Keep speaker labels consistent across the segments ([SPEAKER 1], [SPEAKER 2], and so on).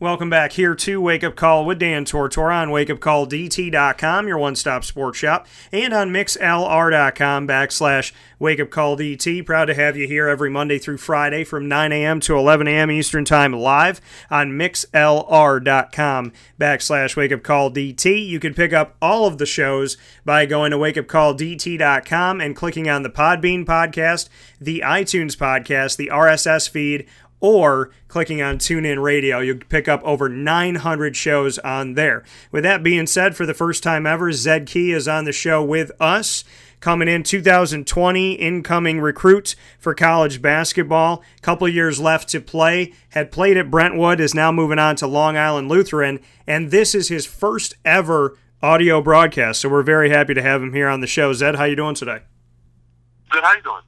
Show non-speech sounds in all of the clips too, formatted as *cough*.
[SPEAKER 1] Welcome back here to Wake Up Call with Dan Tortora on wakeupcalldt.com, your one stop sports shop, and on mixlr.com backslash wakeupcalldt. Proud to have you here every Monday through Friday from 9 a.m. to 11 a.m. Eastern Time live on mixlr.com backslash wakeupcalldt. You can pick up all of the shows by going to wakeupcalldt.com and clicking on the Podbean podcast, the iTunes podcast, the RSS feed, or clicking on TuneIn Radio. You'll pick up over 900 shows on there. With that being said, for the first time ever, Zed Key is on the show with us. Coming in 2020, incoming recruit for college basketball. Couple years left to play. Had played at Brentwood, is now moving on to Long Island Lutheran, and this is his first ever audio broadcast. So we're very happy to have him here on the show. Zed, how you doing today?
[SPEAKER 2] Good. How you doing?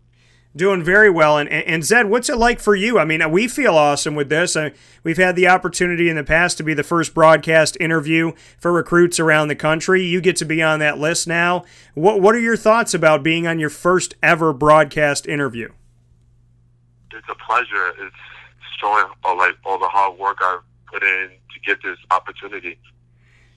[SPEAKER 1] Doing very well. And, and Zed, what's it like for you? I mean, we feel awesome with this. I, we've had the opportunity in the past to be the first broadcast interview for recruits around the country. You get to be on that list now. What, what are your thoughts about being on your first ever broadcast interview?
[SPEAKER 2] It's a pleasure. It's showing all, like all the hard work I've put in to get this opportunity.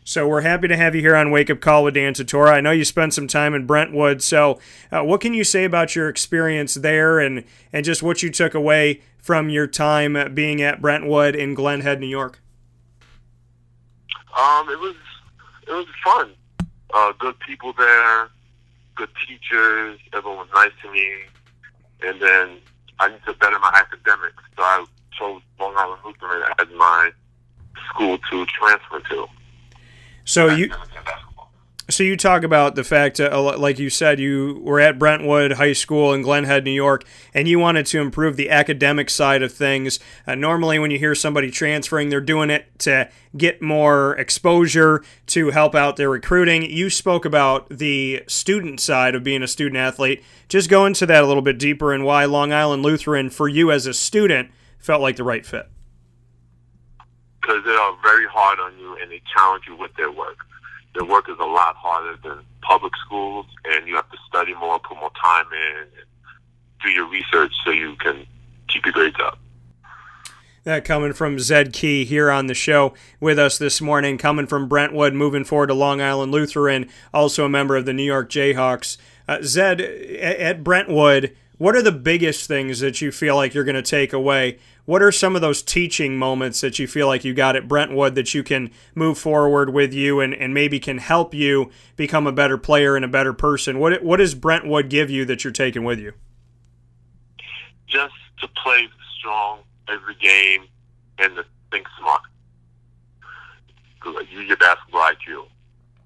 [SPEAKER 1] So we're happy to have you here on Wake Up Call with Dan Tortora. I know you spent some time in Brentwood. So uh, what can you say about your experience there and, and just what you took away from your time being at Brentwood in Glen Head, New York?
[SPEAKER 2] Um, it was it was fun. Uh, good people there, good teachers. Everyone was nice to me, and then I need to better my academics, so I chose Long Island Lutheran as my school to transfer to.
[SPEAKER 1] So you so you talk about the fact, uh, like you said, you were at Brentwood High School in Glen Head, New York, and you wanted to improve the academic side of things. Uh, normally, when you hear somebody transferring, they're doing it to get more exposure to help out their recruiting. You spoke about the student side of being a student athlete. Just go into that a little bit deeper and why Long Island Lutheran, for you as a student, felt like the right fit
[SPEAKER 2] because they are very hard on you and they challenge you with their work. Their work is a lot harder than public schools, and you have to study more, put more time in, do your research so you can keep your grades up.
[SPEAKER 1] That coming from Zed Key here on the show with us this morning, coming from Brentwood, moving forward to Long Island Lutheran, also a member of the New York Jayhawks. Uh, Zed, at Brentwood, what are the biggest things that you feel like you're going to take away what are some of those teaching moments that you feel like you got at Brentwood that you can move forward with you and, and maybe can help you become a better player and a better person? What what does Brentwood give you that you're taking with you?
[SPEAKER 2] Just to play strong every game and to think smart. Use your basketball IQ.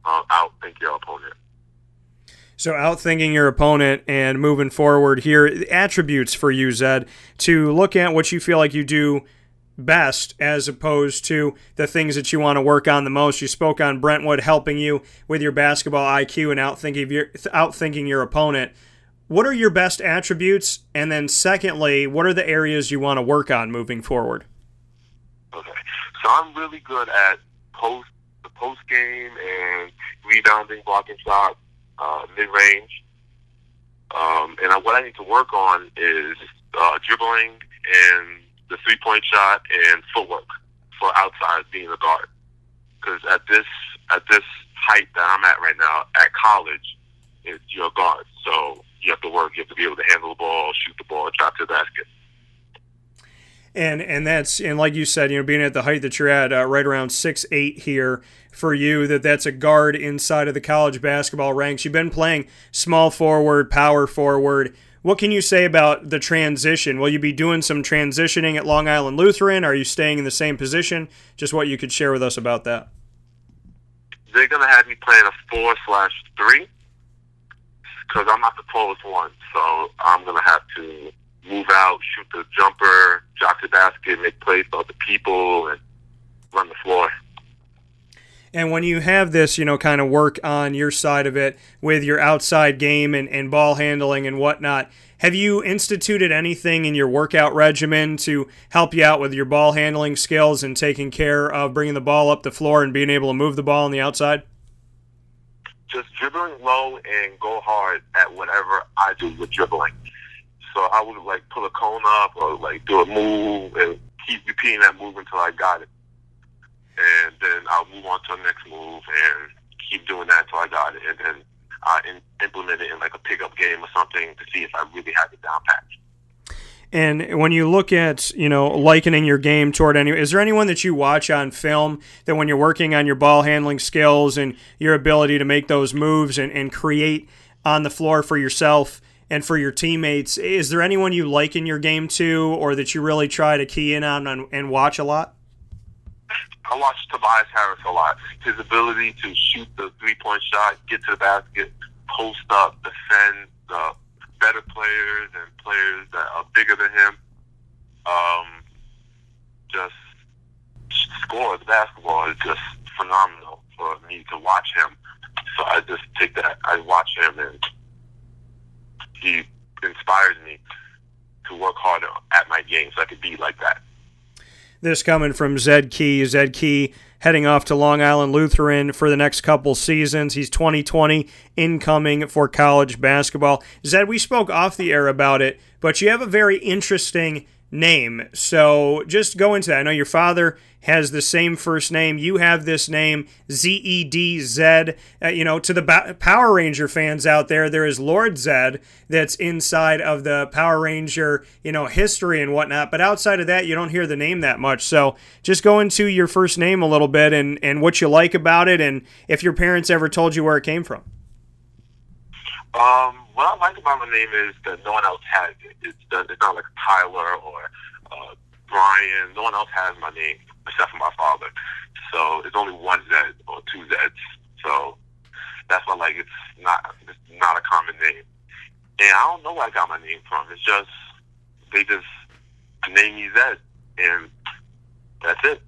[SPEAKER 2] Uh, outthink your opponent.
[SPEAKER 1] So, outthinking your opponent and moving forward here, attributes for you, Zed, to look at what you feel like you do best as opposed to the things that you want to work on the most. You spoke on Brentwood helping you with your basketball IQ and outthinking your, outthinking your opponent. What are your best attributes? And then, secondly, what are the areas you want to work on moving forward?
[SPEAKER 2] Okay. So, I'm really good at post the post game and rebounding, blocking shots uh, mid range. Um, and I, what I need to work on is uh, dribbling and the three point shot and footwork for outside being a guard. Because at this at this height that I'm at right now at college, is you're a guard. So you have to work. You have to be able to handle the ball, shoot the ball, drop to the basket.
[SPEAKER 1] And and that's and like you said, you know, being at the height that you're at, uh, right around six eight here for you, that that's a guard inside of the college basketball ranks. You've been playing small forward, power forward. What can you say about the transition? Will you be doing some transitioning at Long Island Lutheran? Are you staying in the same position? Just what you could share with us about that.
[SPEAKER 2] They're gonna have me playing a four slash three because I'm not the tallest one, so I'm gonna have to move out, shoot the jumper, drop the basket, make plays for the people, and run the floor.
[SPEAKER 1] And when you have this, you know, kind of work on your side of it with your outside game and, and ball handling and whatnot, have you instituted anything in your workout regimen to help you out with your ball handling skills and taking care of bringing the ball up the floor and being able to move the ball on the outside?
[SPEAKER 2] Just dribbling low and go hard at whatever I do with dribbling. So I would like pull a cone up or like do a move and keep repeating that move until I got it. and then I'll move on to the next move and keep doing that until I got it, and then I in, implement it in like a pickup game or something to see if I really have it down pat.
[SPEAKER 1] And when you look at, you know, likening your game toward any, is there anyone that you watch on film that when you're working on your ball handling skills and your ability to make those moves and, and create on the floor for yourself and for your teammates, is there anyone you like in your game too, or that you really try to key in on and, and watch a lot?
[SPEAKER 2] I watch Tobias Harris a lot. His ability to shoot the three point shot, get to the basket, post up, defend, better players and players that are bigger than him. Um, just score the basketball is just phenomenal for me to watch him. So I just take that. I watch him, and he inspires me to work harder at my game so I could be like that.
[SPEAKER 1] This coming from Zed Key. Zed Key heading off to Long Island Lutheran for the next couple seasons. He's 2020 incoming for college basketball. Zed, we spoke off the air about it, but you have a very interesting name. So just go into that. I know your father has the same first name. You have this name, Z E D Z. Uh, you know, to the ba- Power Ranger fans out there, there is Lord Zed that's inside of the Power Ranger, you know, history and whatnot. But outside of that, you don't hear the name that much. So just go into your first name a little bit and, and what you like about it and if your parents ever told you where it came from.
[SPEAKER 2] Um, what I like about my name is that no one else has it. It's, it's not like Tyler or uh, Brian. No one else has my name except for my father. So it's only one Z or two Zs. So that's why like it's not it's not a common name. And I don't know where I got my name from. It's just they just named me Zed, and that's it.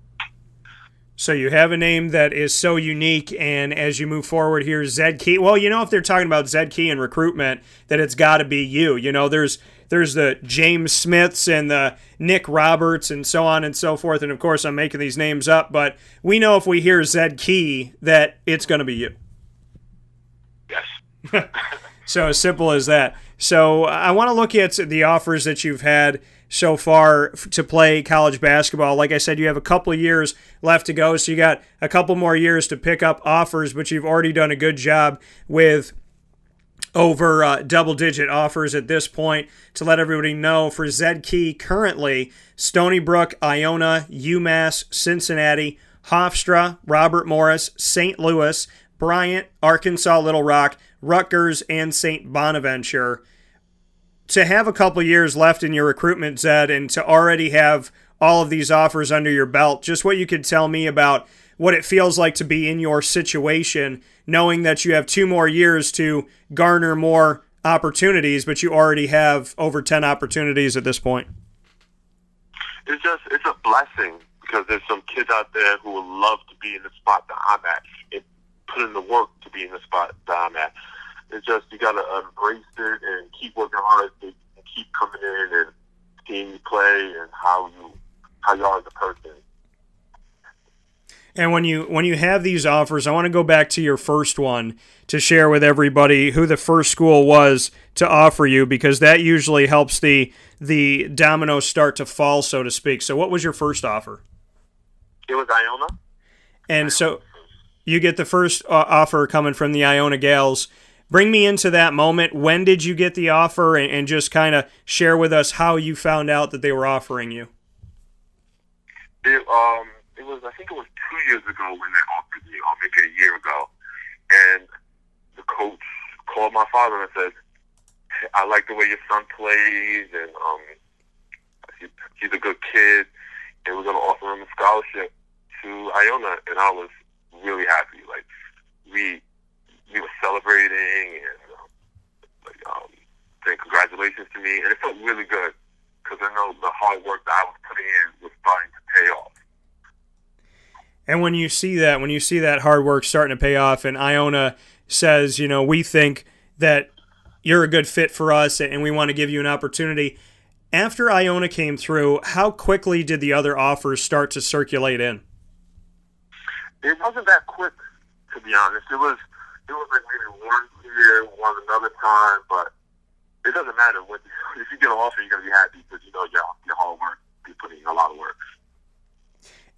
[SPEAKER 1] So you have a name that is so unique, and as you move forward here, Zed Key. Well, you know, if they're talking about Zed Key and recruitment, that it's got to be you. You know, there's there's the James Smiths and the Nick Roberts and so on and so forth. And of course, I'm making these names up, but we know if we hear Zed Key that it's going to be you.
[SPEAKER 2] Yes. *laughs*
[SPEAKER 1] so as simple as that. So I want to look at the offers that you've had so far to play college basketball. Like I said, you have a couple years left to go, so you got a couple more years to pick up offers, but you've already done a good job with over uh, double digit offers at this point to let everybody know for Zed Key currently Stony Brook, Iona, UMass, Cincinnati, Hofstra, Robert Morris, St. Louis, Bryant, Arkansas Little Rock, Rutgers, and St. Bonaventure. To have a couple years left in your recruitment, Zed, and to already have all of these offers under your belt, just what you could tell me about what it feels like to be in your situation, knowing that you have two more years to garner more opportunities, but you already have over 10 opportunities at this point?
[SPEAKER 2] It's just, it's a blessing because there's some kids out there who would love to be in the spot that I'm at and put in the work to be in the spot that I'm at. It's just, you got to embrace it and keep working hard and keep coming in and seeing you play and how you, how you are as a person
[SPEAKER 1] and when you when you have these offers, I want to go back to your first one to share with everybody who the first school was to offer you because that usually helps the the dominoes start to fall, so to speak. So, what was your first offer?
[SPEAKER 2] It was Iona.
[SPEAKER 1] And so, you get the first uh, offer coming from the Iona Gaels. Bring me into that moment. When did you get the offer, and, and just kind of share with us how you found out that they were offering you?
[SPEAKER 2] It, um, it was I think it was two years ago when they offered me, or maybe a year ago, and the coach called my father and said, "I like the way your son plays, and um, he, he's a good kid, and we're gonna offer him a scholarship to Iona." And I was really happy. Like we we were celebrating and um, like, um, saying congratulations to me, and it felt really good because I know the hard work that I was putting in was starting to pay off.
[SPEAKER 1] And when you see that, when you see that hard work starting to pay off, and Iona says, you know, we think that you're a good fit for us and we want to give you an opportunity. After Iona came through, how quickly did the other offers start to circulate in?
[SPEAKER 2] It wasn't that quick, to be honest. It was it was like maybe one year, one another time, but it doesn't matter. When, *laughs* if you get an offer, you're gonna be happy because you know your your hard work, you're putting in a lot of work.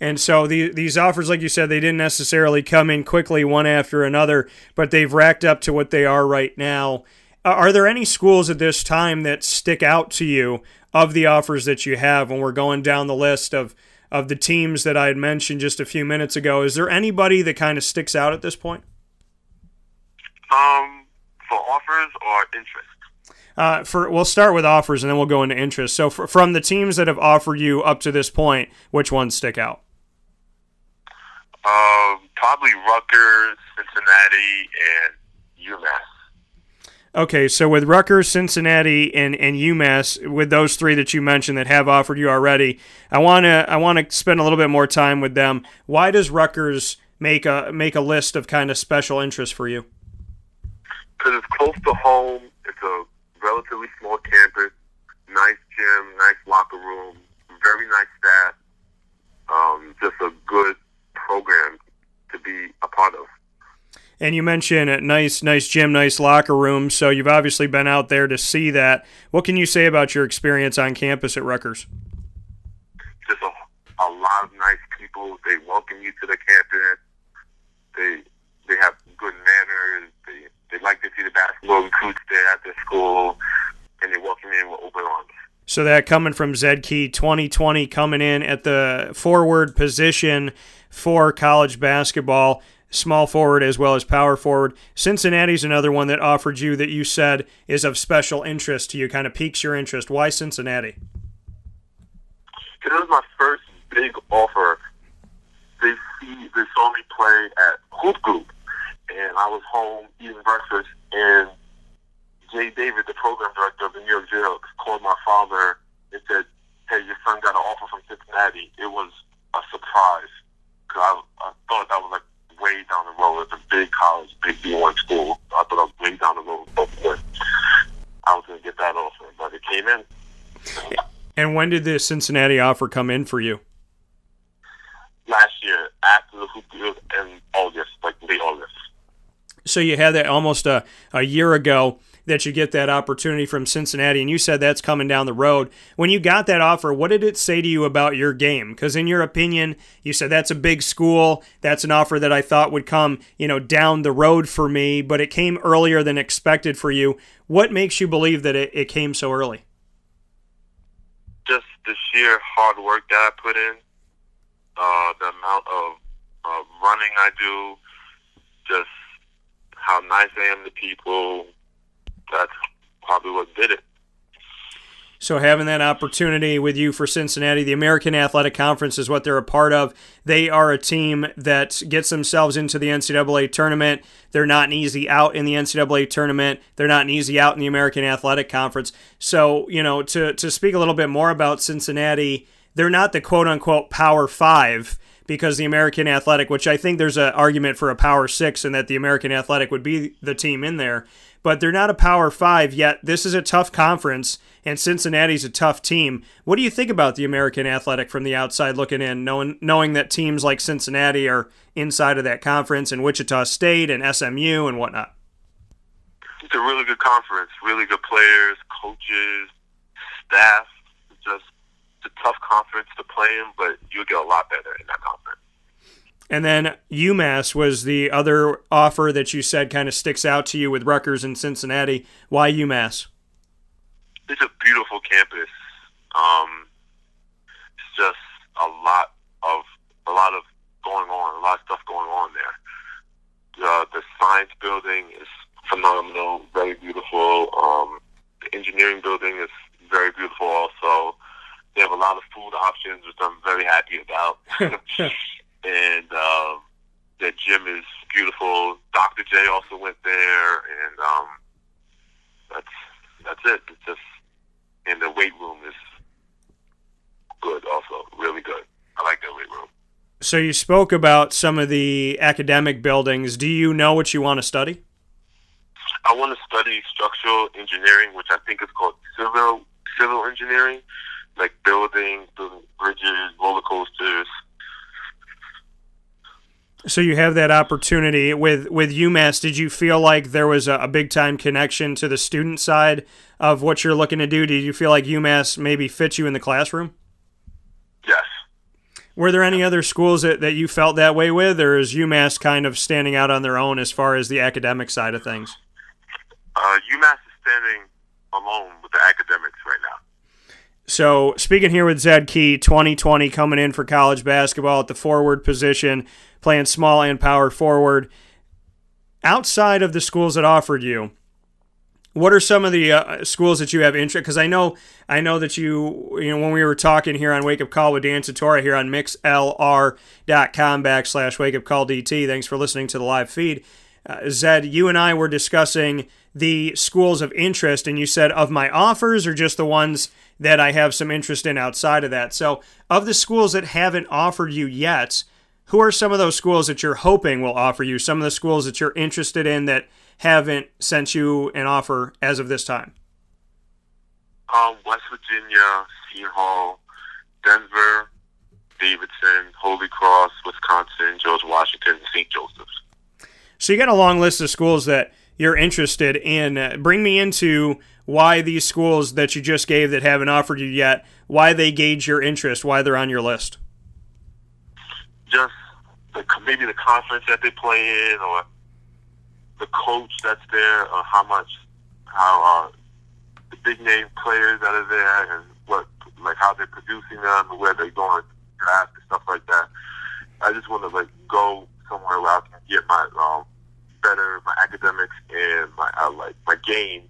[SPEAKER 1] And so the, these offers, like you said, they didn't necessarily come in quickly one after another, but they've racked up to what they are right now. Are there any schools at this time that stick out to you of the offers that you have when we're going down the list of, of the teams that I had mentioned just a few minutes ago? Is there anybody that kind of sticks out at this point?
[SPEAKER 2] Um, for offers or interest?
[SPEAKER 1] Uh, for we'll start with offers and then we'll go into interest. So for, from the teams that have offered you up to this point, which ones stick out?
[SPEAKER 2] Um, probably Rutgers, Cincinnati, and UMass.
[SPEAKER 1] Okay, so with Rutgers, Cincinnati, and, and UMass, with those three that you mentioned that have offered you already, I wanna I wanna spend a little bit more time with them. Why does Rutgers make a make a list of kind of special interest for you?
[SPEAKER 2] Because it's close to home. It's a relatively small campus. Nice gym, nice locker room, very nice staff. Um, just a good program to be a part of.
[SPEAKER 1] And you mentioned a nice, nice gym, nice locker room. So you've obviously been out there to see that. What can you say about your experience on campus at Rutgers?
[SPEAKER 2] Just a, a lot of nice people. They welcome you to the campus. They they have. They like to see the basketball recruits there at their school, and they welcome you with open arms.
[SPEAKER 1] So that coming from Zed Key, 2020 coming in at the forward position for college basketball, small forward as well as power forward. Cincinnati's another one that offered you that you said is of special interest to you, kind of piques your interest. Why Cincinnati?
[SPEAKER 2] It was my first big offer. They see they saw me play at Hoop Group, and I was home eating breakfast, and Jay David, the program director of the New York Jayhawks, called my father and said, "Hey, your son got an offer from Cincinnati." It was a surprise because I, I thought that was like way down the road. It's a big college, big D1 school. I thought I was way down the road. But I was going to get that offer, but it came in.
[SPEAKER 1] And when did the Cincinnati offer come in for you?
[SPEAKER 2] Last year, after the hoop deal in August, like late August.
[SPEAKER 1] So you had that almost a, a year ago that you get that opportunity from Cincinnati, and you said that's coming down the road. When you got that offer, what did it say to you about your game? Because in your opinion, you said that's a big school. That's an offer that I thought would come, you know, down the road for me, but it came earlier than expected for you. What makes you believe that it, it came so early?
[SPEAKER 2] Just the sheer hard work that I put in, uh, the amount of uh, running I do, just how nice I am to people, that's probably what did it.
[SPEAKER 1] So having that opportunity with you for Cincinnati, the American Athletic Conference is what they're a part of. They are a team that gets themselves into the NCAA tournament. They're not an easy out in the NCAA tournament. They're not an easy out in the American Athletic Conference. So, you know, to, to speak a little bit more about Cincinnati, they're not the quote unquote power five because the American Athletic, which I think there's an argument for a power six and that the American Athletic would be the team in there but they're not a Power Five yet. This is a tough conference, and Cincinnati's a tough team. What do you think about the American Athletic from the outside looking in, knowing knowing that teams like Cincinnati are inside of that conference, and Wichita State and SMU and whatnot?
[SPEAKER 2] It's a really good conference. Really good players, coaches, staff. It's a tough conference to play in, but you'll get a lot better in that conference.
[SPEAKER 1] And then UMass was the other offer that you said kind of sticks out to you with Rutgers and Cincinnati. Why UMass?
[SPEAKER 2] It's a beautiful campus. Um, it's just a lot of a lot of going on, a lot of stuff going on there. Uh, the science building is phenomenal, very beautiful. Um, the engineering building is very beautiful also. They have a lot of food options, which I'm very happy about. *laughs* *laughs* and um, the gym is beautiful. Dr. J also went there, and um, that's that's it. It's just and the weight room is good, also really good. I like that weight room.
[SPEAKER 1] So you spoke about some of the academic buildings. Do you know what you want to study?
[SPEAKER 2] I want to study structural engineering, which I think is called civil civil engineering, like building, building bridges, roller coasters,
[SPEAKER 1] so you have that opportunity with with UMass. Did you feel like there was a, a, big time connection to the student side of what you're looking to do? Did you feel like UMass maybe fit you in the classroom?
[SPEAKER 2] Yes.
[SPEAKER 1] Were there any other schools that, that you felt that way with, or is UMass kind of standing out on their own as far as the academic side of things?
[SPEAKER 2] Uh, UMass is standing alone with the academics right now.
[SPEAKER 1] So, speaking here with Zed Key, 2020 coming in for college basketball at the forward position, playing small and power forward. Outside of the schools that offered you, what are some of the uh, schools that you have interest? Because I know, I know that you, you know, when we were talking here on Wake Up Call with Dan Tortora here on mixlr.com backslash Wake Up Call DT. Thanks for listening to the live feed. Uh, Zed, you and I were discussing the schools of interest, and you said of my offers or just the ones that I have some interest in outside of that. So, of the schools that haven't offered you yet, who are some of those schools that you're hoping will offer you? Some of the schools that you're interested in that haven't sent you an offer as of this time?
[SPEAKER 2] Um, West Virginia, Seton Hall, Denver, Davidson, Holy Cross, Wisconsin, George Washington, St. Joseph's.
[SPEAKER 1] So you got a long list of schools that you're interested in. Uh, bring me into why these schools that you just gave that haven't offered you yet, why they gauge your interest, why they're on your list.
[SPEAKER 2] Just the, maybe the conference that they play in, or the coach that's there, or how much, how uh, the big name players that are there, and what like how they're producing them, where they're going to draft and stuff like that. I just want to like go somewhere where I can get my um, better my academics and my uh, like my game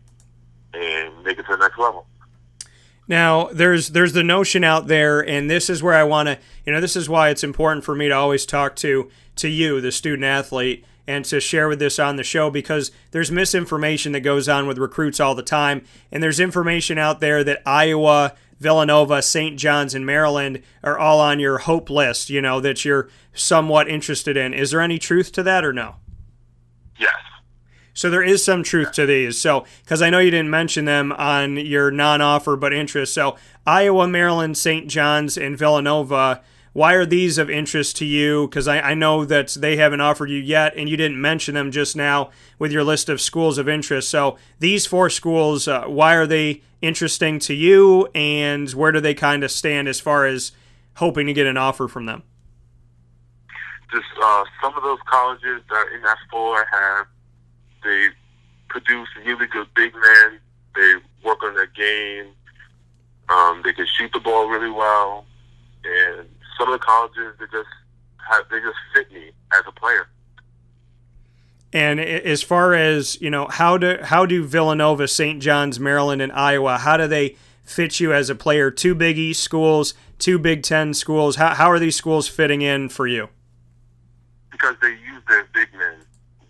[SPEAKER 2] and make it to the next level.
[SPEAKER 1] Now, there's there's the notion out there, and this is where I want to, you know, this is why it's important for me to always talk to to you, the student athlete, and to share with this on the show because there's misinformation that goes on with recruits all the time. And there's information out there that Iowa, Villanova, St. John's, and Maryland are all on your hope list, you know, that you're somewhat interested in. Is there any truth to that or no?
[SPEAKER 2] Yes.
[SPEAKER 1] So there is some truth to these. So, because I know you didn't mention them on your non offer but interest. So, Iowa, Maryland, St. John's, and Villanova why are these of interest to you? Because I, I know that they haven't offered you yet, and you didn't mention them just now with your list of schools of interest. So these four schools, uh, why are they interesting to you, and where do they kind of stand as far as hoping to get an offer from them?
[SPEAKER 2] Just uh, some of those colleges that are in that four have they produce really good big men. They work on their game. Um, they can shoot the ball really well, and some of the colleges they just have, they just fit me as a player.
[SPEAKER 1] And as far as you know, how do how do Villanova, St. John's, Maryland, and Iowa how do they fit you as a player? Two Big East schools, two Big Ten schools. How how are these schools fitting in for you?
[SPEAKER 2] Because they use their big men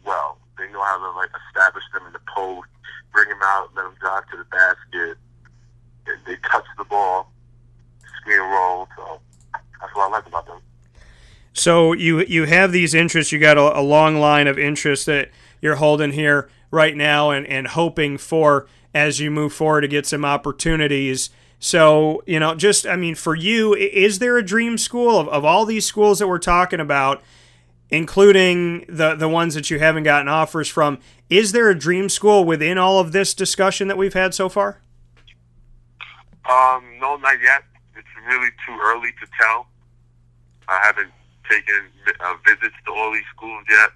[SPEAKER 2] well. They know how to like establish them in the post, bring them out, let them drive to the basket. They touch the ball, screen roll. So that's what I like about them.
[SPEAKER 1] So you you have these interests. You got a, a long line of interests that you're holding here right now, and and hoping for as you move forward to get some opportunities. So, you know, just, I mean, for you, is there a dream school of, of all these schools that we're talking about, including the, the ones that you haven't gotten offers from? Is there a dream school within all of this discussion that we've had so far?
[SPEAKER 2] Um, no, not yet. It's really too early to tell. I haven't taken uh, visits to all these schools yet,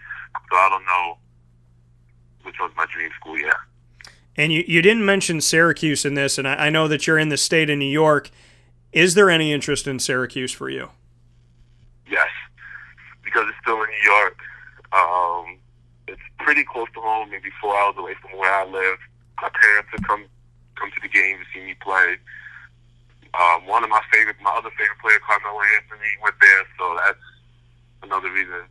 [SPEAKER 2] so I don't know which one's my dream school yet.
[SPEAKER 1] And you, you didn't mention Syracuse in this, and I, I know that you're in the state of New York. Is there any interest in Syracuse for you?
[SPEAKER 2] Yes, because it's still in New York. Um, it's pretty close to home, maybe four hours away from where I live. My parents have come come to the game to see me play. Um, one of my favorite, my other favorite player, Carmelo Anthony, went there, so that's another reason.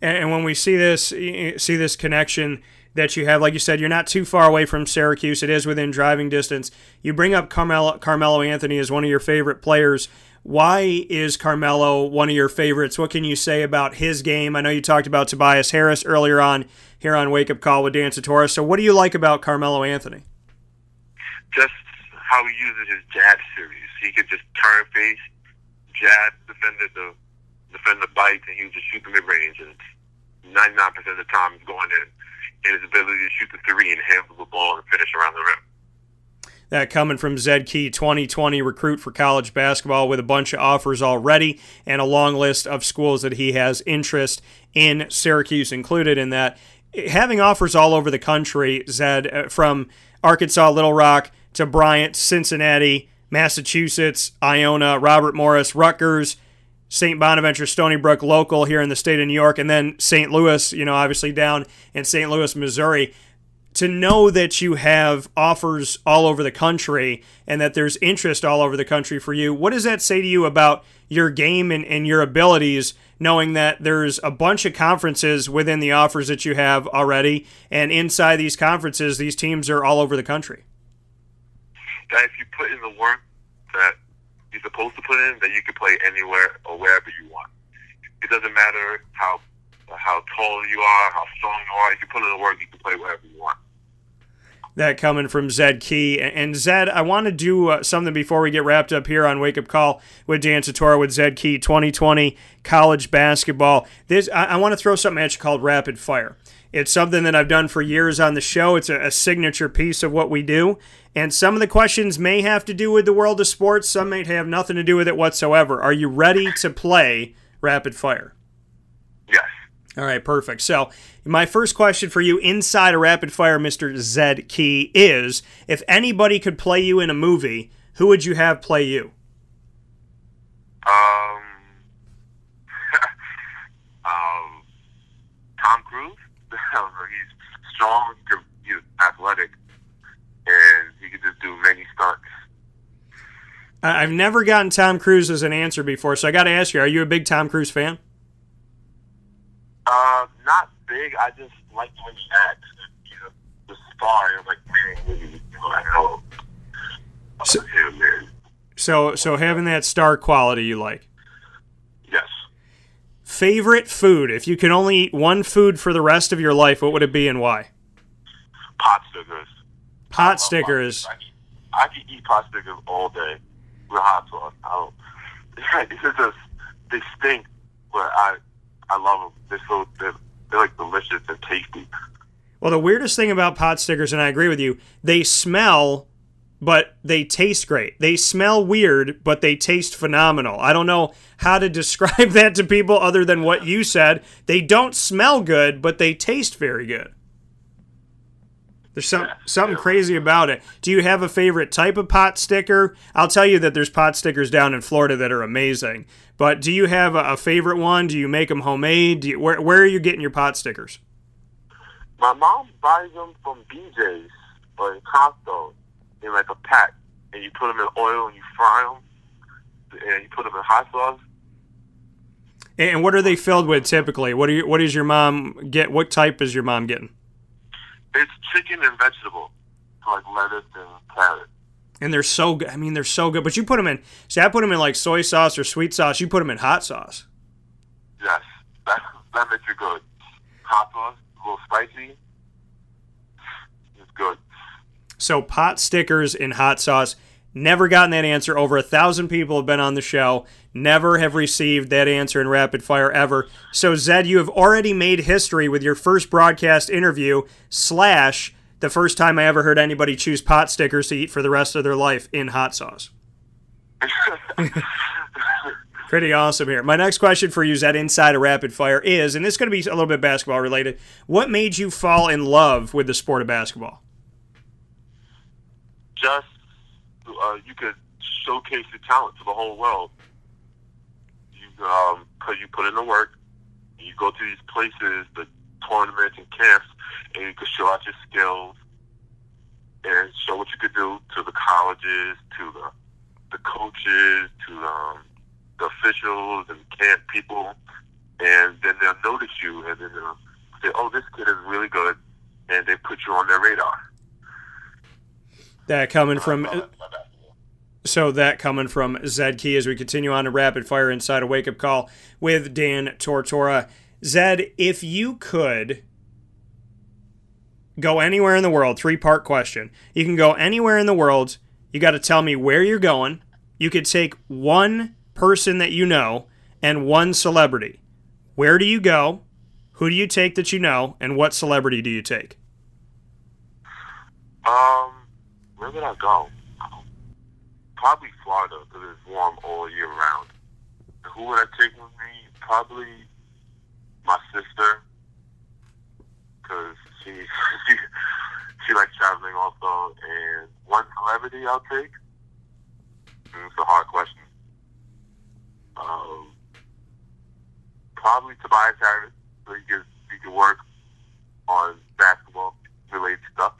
[SPEAKER 1] And, and when we see this, see this connection that you have, like you said, you're not too far away from Syracuse. It is within driving distance. You bring up Carmelo, Carmelo Anthony as one of your favorite players. Why is Carmelo one of your favorites? What can you say about his game? I know you talked about Tobias Harris earlier on here on Wake Up Call with Dan Tortora. So, what do you like about Carmelo Anthony?
[SPEAKER 2] Just how he uses his jab series. He could just turn face, jab, defender the defend the bites, and he would just shoot the mid range. And ninety nine percent of the time, he's going in. And his ability to shoot the three and handle the ball and finish around the rim.
[SPEAKER 1] That coming from Zed Key, 2020 recruit for college basketball with a bunch of offers already and a long list of schools that he has interest in, Syracuse included in that. Having offers all over the country, Zed, uh, from Arkansas, Little Rock to Bryant, Cincinnati, Massachusetts, Iona, Robert Morris, Rutgers, St. Bonaventure, Stony Brook, local here in the state of New York, and then St. Louis, you know, obviously down in St. Louis, Missouri. To know that you have offers all over the country and that there's interest all over the country for you, what does that say to you about your game and, and your abilities, knowing that there's a bunch of conferences within the offers that you have already, and inside these conferences, these teams are all over the country?
[SPEAKER 2] That if you put in the work that you're supposed to put in, that you can play anywhere or wherever you want. It doesn't matter how how tall you are, how strong you are. If you put in the work, you can play wherever you want.
[SPEAKER 1] That coming from Zed Key. And Zed, I want to do uh, something before we get wrapped up here on Wake Up Call with Dan Tortora with Zed Key 2020 college basketball. This I, I want to throw something at you called Rapid Fire. It's something that I've done for years on the show. It's a, a, signature piece of what we do. And some of the questions may have to do with the world of sports, some may have nothing to do with it whatsoever. Are you ready to play rapid fire?
[SPEAKER 2] Yes.
[SPEAKER 1] All right, perfect. So, my first question for you inside a rapid fire, Mr. Zed Key, is if anybody could play you in a movie, who would you have play you?
[SPEAKER 2] Um, *laughs* um Tom Cruise. *laughs* he's strong, he's athletic, and he can just do many stunts.
[SPEAKER 1] I've never gotten Tom Cruise as an answer before, so I got to ask you: Are you a big Tom Cruise fan?
[SPEAKER 2] Big. I just like the way he acts. You know, the star. I'm like, man, you know, I know. So, him, man.
[SPEAKER 1] so, so having that star quality you like.
[SPEAKER 2] Yes.
[SPEAKER 1] Favorite food? If you could only eat one food for the rest of your life, what would it be and why?
[SPEAKER 2] Pot stickers.
[SPEAKER 1] Pot stickers.
[SPEAKER 2] I, I, can eat pot stickers all day with hot sauce. I don't. *laughs* It's just they stink, but I I love them. They're so they're, they're like delicious and tasty.
[SPEAKER 1] Well, the weirdest thing about pot stickers, and I agree with you, they smell, but they taste great. They smell weird, but they taste phenomenal. I don't know how to *laughs* describe that to people other than what you said. They don't smell good, but they taste very good. There's some, something crazy about it. Do you have a favorite type of pot sticker? I'll tell you that there's pot stickers down in Florida that are amazing. But do you have a, a favorite one? Do you make them homemade? Do you, where, where are you getting your pot stickers?
[SPEAKER 2] My mom buys them from BJ's or in Costco in like a pack, and you put them in oil and you fry them, and you put them in hot sauce.
[SPEAKER 1] And what are they filled with typically? What are you, what does your mom get? What type is your mom getting?
[SPEAKER 2] It's chicken and vegetable, like lettuce and carrot.
[SPEAKER 1] And they're so good. I mean, they're so good. But you put them in. See, I put them in like soy sauce or sweet sauce. You put them in hot sauce.
[SPEAKER 2] Yes, that that makes it good. Hot sauce, a little spicy. It's good.
[SPEAKER 1] So pot stickers in hot sauce. Never gotten that answer. Over a thousand people have been on the show. Never have received that answer in rapid fire ever. So Zed, you have already made history with your first broadcast interview slash the first time I ever heard anybody choose pot stickers to eat for the rest of their life in hot sauce. *laughs* Pretty awesome here. My next question for you, Zed, inside of rapid fire is, and this is going to be a little bit basketball related. What made you fall in love with the sport of basketball?
[SPEAKER 2] Just uh, you could showcase your talent to the whole world. You um, you put in the work, you go to these places, the tournaments and camps, and you can show out your skills and show what you could do to the colleges, to the the coaches, to um, the officials and camp people, and then they'll notice you, and then they'll say, "Oh, this kid is really good," and they put you on their radar.
[SPEAKER 1] That coming from so that coming from Zed Key as we continue on to rapid fire inside a wake up call with Dan Tortora. Zed, if you could go anywhere in the world, three part question. You can go anywhere in the world. You got to tell me where you're going. You could take one person that you know and one celebrity. Where do you go? Who do you take that you know? And what celebrity do you take?
[SPEAKER 2] Um, where would I go? Probably Florida because it's warm all year round. Who would I take with me? Probably my sister because she, *laughs* she she likes traveling also. And one celebrity I'll take. It's a hard question. Um, probably Tobias Harris. So he could he could work on basketball related stuff.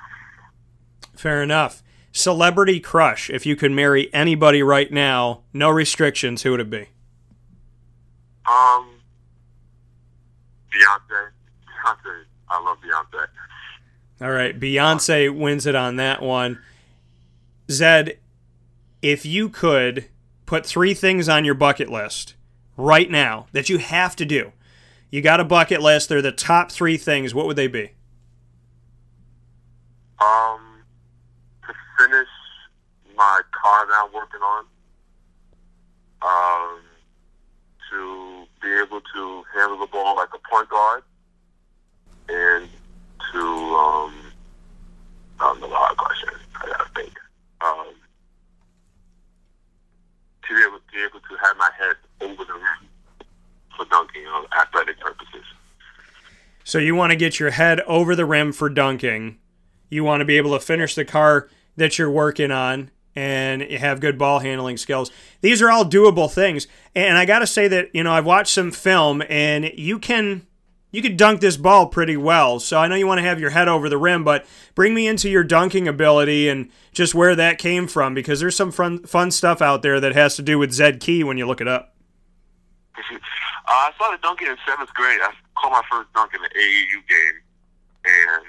[SPEAKER 1] Fair enough. Celebrity crush. If you could marry anybody right now, no restrictions, who would it be?
[SPEAKER 2] Um, Beyonce. Beyonce. I love Beyonce.
[SPEAKER 1] All right, Beyonce wins it on that one. Zed, if you could put three things on your bucket list right now that you have to do, you got a bucket list. They're the top three things. What would they be?
[SPEAKER 2] Um, my car that I'm working on. Um, to be able to handle the ball like a point guard, and to um, I don't know the question. I gotta think. Um, to be able to be able to have my head over the rim for dunking on athletic purposes.
[SPEAKER 1] So you want to get your head over the rim for dunking. You want to be able to finish the car that you're working on and have good ball handling skills. These are all doable things. And I got to say that, you know, I've watched some film and you can you could dunk this ball pretty well. So I know you want to have your head over the rim, but bring me into your dunking ability and just where that came from because there's some fun, fun stuff out there that has to do with Zed Key when you look it up. *laughs*
[SPEAKER 2] uh, I started dunking in seventh grade. I caught my first dunk in the AAU game, and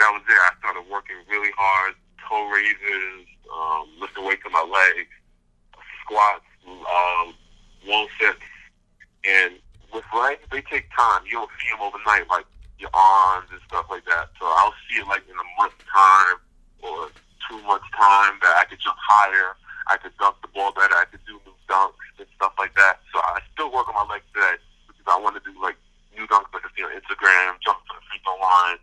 [SPEAKER 2] that was it. I started working really hard, toe raises, um, lifting weights to my legs, squats, um, wall sits, and with legs, they take time. You don't see them overnight, like your arms and stuff like that. So I'll see it like in a month's time or two months' time that I could jump higher. I could dunk the ball better. I could do new dunks and stuff like that. So I still work on my legs today because I want to do like new dunks like I see on Instagram, jump to the free throw line,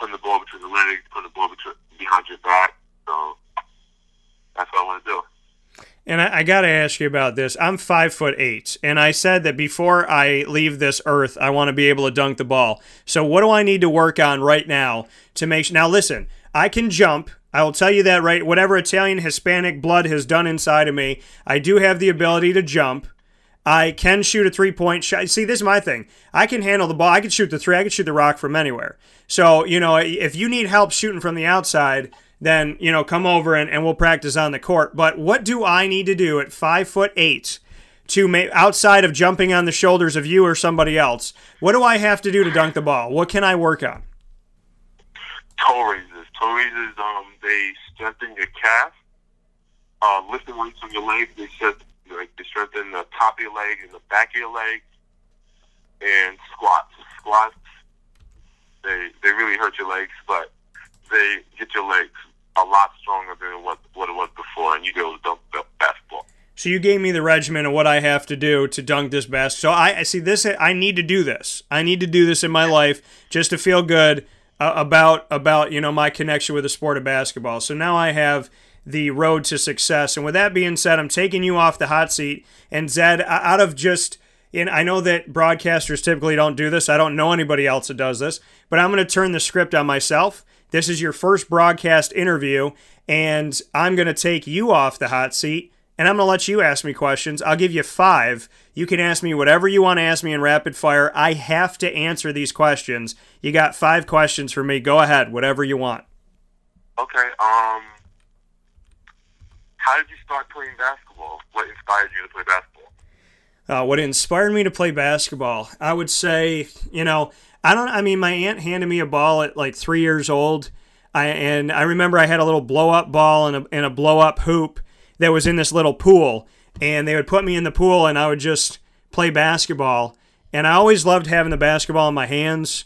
[SPEAKER 2] putting the ball between the legs, putting the ball between, behind your back. So that's what I want to do.
[SPEAKER 1] And I, I got to ask you about this. I'm five foot eight, and I said that before I leave this earth, I want to be able to dunk the ball. So what do I need to work on right now to make? Now listen, I can jump. I will tell you that right. Whatever Italian Hispanic blood has done inside of me, I do have the ability to jump. I can shoot a three point shot. See, this is my thing. I can handle the ball. I can shoot the three. I can shoot the rock from anywhere. So, you know, if you need help shooting from the outside, then you know come over and, and we'll practice on the court. But what do i need to do at five foot eight to make outside of jumping on the shoulders of you or somebody else? What do i have to do to dunk the ball? What can i work on?
[SPEAKER 2] Toe raises. Toe raises um they strengthen your calf. Uh, lifting weights on your legs they said like they strengthen the top of your leg and the back of your leg. And squats. Squats they they really hurt your legs but they get your legs a lot stronger than what what it was before, and you go dunk the basketball.
[SPEAKER 1] So you gave me the regimen of what I have to do to dunk this best. So I, I see this. I need to do this. I need to do this in my life just to feel good uh, about about you know my connection with the sport of basketball. So now I have the road to success. And with that being said, I'm taking you off the hot seat. And Zed, out of just and I know that broadcasters typically don't do this. I don't know anybody else that does this, but I'm going to turn the script on myself this is your first broadcast interview, and I'm going to take you off the hot seat and I'm going to let you ask me questions. I'll give you five. You can ask me whatever you want to ask me in rapid fire. I have to answer these questions. You got five questions for me. Go ahead, whatever you want.
[SPEAKER 2] Okay. Um, how did you start playing basketball? What inspired you to play basketball?
[SPEAKER 1] Uh, what inspired me to play basketball? I would say, you know, I don't. I mean, my aunt handed me a ball at like three years old, I, and I remember I had a little blow up ball and a, and a blow up hoop that was in this little pool, and they would put me in the pool, and I would just play basketball. And I always loved having the basketball in my hands.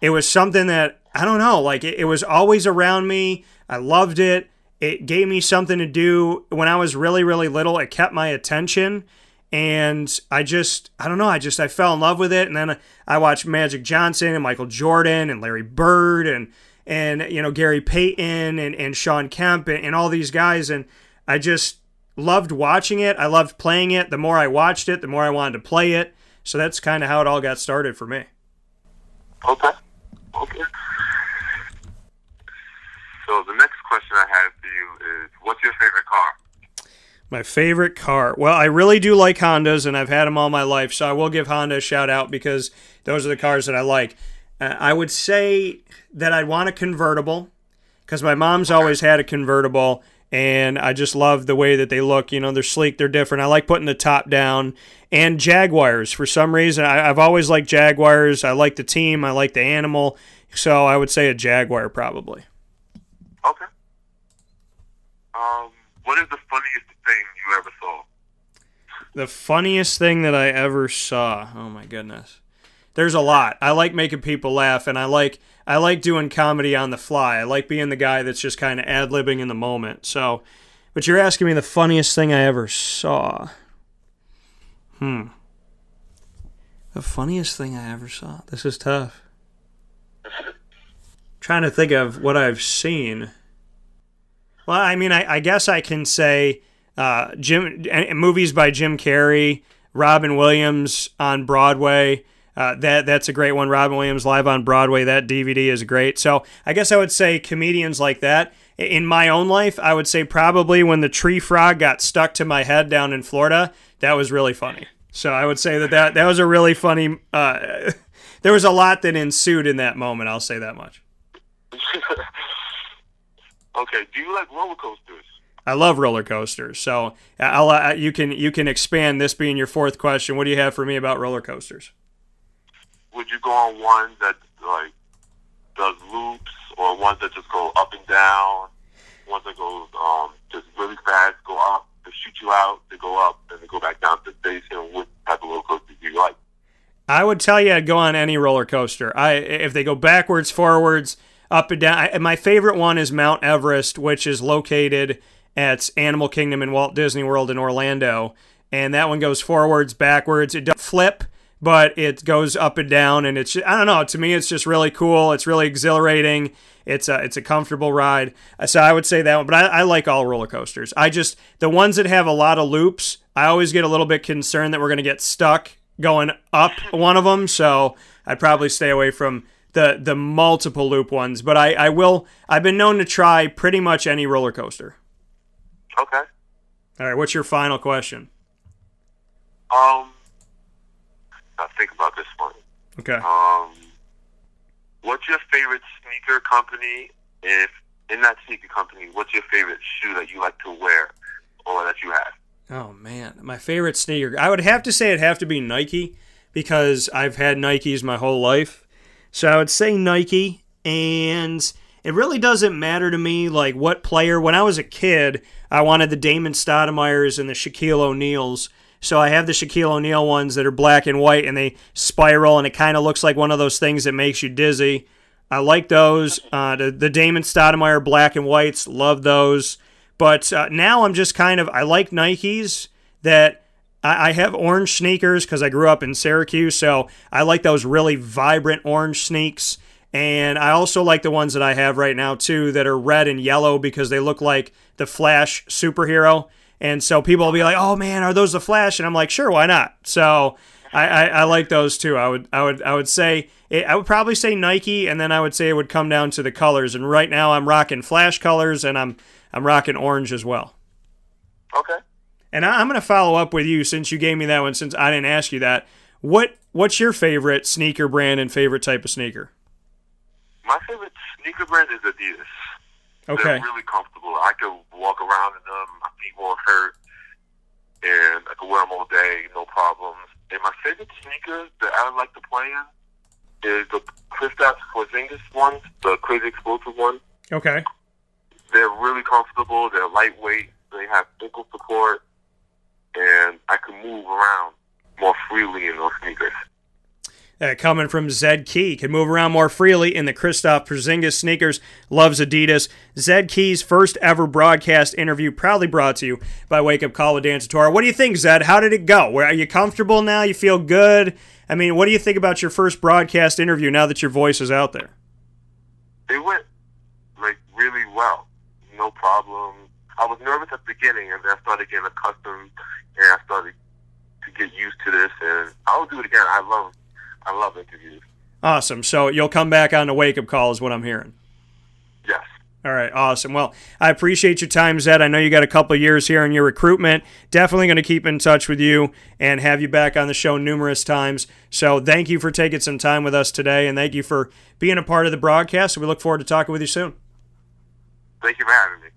[SPEAKER 1] It was something that I don't know, like it, it was always around me. I loved it. It gave me something to do when I was really, really little. It kept my attention and I just I don't know I just I fell in love with it and then I watched Magic Johnson and Michael Jordan and Larry Bird and and you know Gary Payton and, and Sean Kemp and, and all these guys and I just loved watching it. I loved playing it. The more I watched it, the more I wanted to play it. So that's kind of how it all got started for me.
[SPEAKER 2] Okay. Okay. So the next question I have for you is, what's your favorite car?
[SPEAKER 1] My favorite car. Well, I really do like Hondas, and I've had them all my life, so I will give Honda a shout out because those are the cars that I like. Uh, I would say that I'd want a convertible because my mom's always had a convertible, and I just love the way that they look. You know, they're sleek, they're different. I like putting the top down. And Jaguars, for some reason, I, have always liked Jaguars. I like the team, I like the animal, so I would say a Jaguar probably.
[SPEAKER 2] Okay. Um, what is the funniest thing you ever saw?
[SPEAKER 1] The funniest thing that I ever saw. Oh my goodness. There's a lot. I like making people laugh and I like I like doing comedy on the fly. I like being the guy that's just kind of ad-libbing in the moment. So, but you're asking me the funniest thing I ever saw. Hmm. The funniest thing I ever saw. This is tough. *laughs* trying to think of what I've seen. Well, I mean, I, I guess I can say uh, Jim movies by Jim Carrey, Robin Williams on Broadway. Uh, that that's a great one. Robin Williams live on Broadway. That DVD is great. So I guess I would say comedians like that. In my own life, I would say probably when the tree frog got stuck to my head down in Florida. That was really funny. So I would say that that, that was a really funny. Uh, *laughs* there was a lot that ensued in that moment. I'll say that much. *laughs*
[SPEAKER 2] okay. Do you like roller coasters?
[SPEAKER 1] I love roller coasters. So I'll uh, you can you can expand this being your fourth question. What do you have for me about roller coasters?
[SPEAKER 2] Would you go on one that like does loops or ones that just go up and down? Ones that go um, just really fast, go up, to shoot you out, to go up, and to go back down to the station? What type of roller coaster do you like?
[SPEAKER 1] I would tell you I'd go on any roller coaster. I if they go backwards, forwards, up and down. I, my favorite one is Mount Everest, which is located at Animal Kingdom in Walt Disney World in Orlando, and that one goes forwards, backwards. It doesn't flip, but it goes up and down, and it's I don't know. To me, it's just really cool. It's really exhilarating. It's a it's a comfortable ride. So I would say that one. But I, I like all roller coasters. I just the ones that have a lot of loops. I always get a little bit concerned that we're going to get stuck going up one of them. So I'd probably stay away from the the multiple loop ones. But I I will. I've been known to try pretty much any roller coaster.
[SPEAKER 2] Okay.
[SPEAKER 1] All right. What's your final question?
[SPEAKER 2] Um, I think about this one.
[SPEAKER 1] Okay.
[SPEAKER 2] Um, what's your favorite sneaker company? If in that sneaker company, what's your favorite shoe that you like to wear or that you have?
[SPEAKER 1] Oh man, my favorite sneaker. I would have to say it'd have to be Nike because I've had Nikes my whole life. So I would say Nike and it really doesn't matter to me like what player. When I was a kid, I wanted the Damon Stoudemire's and the Shaquille O'Neal's. So I have the Shaquille O'Neal ones that are black and white and they spiral and it kind of looks like one of those things that makes you dizzy. I like those. Uh, the, the Damon Stoudemire black and whites, love those. But uh, now I'm just kind of, I like Nikes that I, I have orange sneakers because I grew up in Syracuse. So I like those really vibrant orange sneaks. And I also like the ones that I have right now too that are red and yellow because they look like the Flash superhero. And so people will be like, "Oh man, are those the Flash?" And I'm like, "Sure, why not?" So I, I, I like those too. I would I would I would say it, I would probably say Nike, and then I would say it would come down to the colors. And right now I'm rocking Flash colors, and I'm I'm rocking orange as well.
[SPEAKER 2] Okay.
[SPEAKER 1] And I, I'm going to follow up with you since you gave me that one. Since I didn't ask you that, what what's your favorite sneaker brand and favorite type of sneaker?
[SPEAKER 2] My favorite sneaker brand is Adidas.
[SPEAKER 1] Okay.
[SPEAKER 2] They're really comfortable. I could walk around in them. My feet won't hurt, and I could wear them all day, no problems. And my favorite sneaker that I like to play in is the Kristaps Porzingis ones, the Crazy Explosive ones.
[SPEAKER 1] Okay.
[SPEAKER 2] They're really comfortable. They're lightweight. They have ankle support, and I can move around more freely in those sneakers.
[SPEAKER 1] Uh, coming from Zed Key, can move around more freely in the Kristaps Porzingis sneakers. Loves Adidas. Zed Key's first ever broadcast interview, proudly brought to you by Wake Up Call with Dan Tortora. What do you think, Zed? How did it go? Where are you comfortable now? You feel good? I mean, what do you think about your first broadcast interview now that your voice is out there?
[SPEAKER 2] It went like really well. No problem. I was nervous at the beginning, and then I started getting accustomed, and I started to get used to this, and I'll do it again. I love, I love interviews.
[SPEAKER 1] Awesome. So you'll come back on the wake up call, is what I'm hearing.
[SPEAKER 2] Yes.
[SPEAKER 1] All right, awesome. Well, I appreciate your time, Zed. I know you got a couple years here in your recruitment. Definitely going to keep in touch with you and have you back on the show numerous times. So thank you for taking some time with us today, and thank you for being a part of the broadcast. We look forward to talking with you soon.
[SPEAKER 2] Thank you for having me.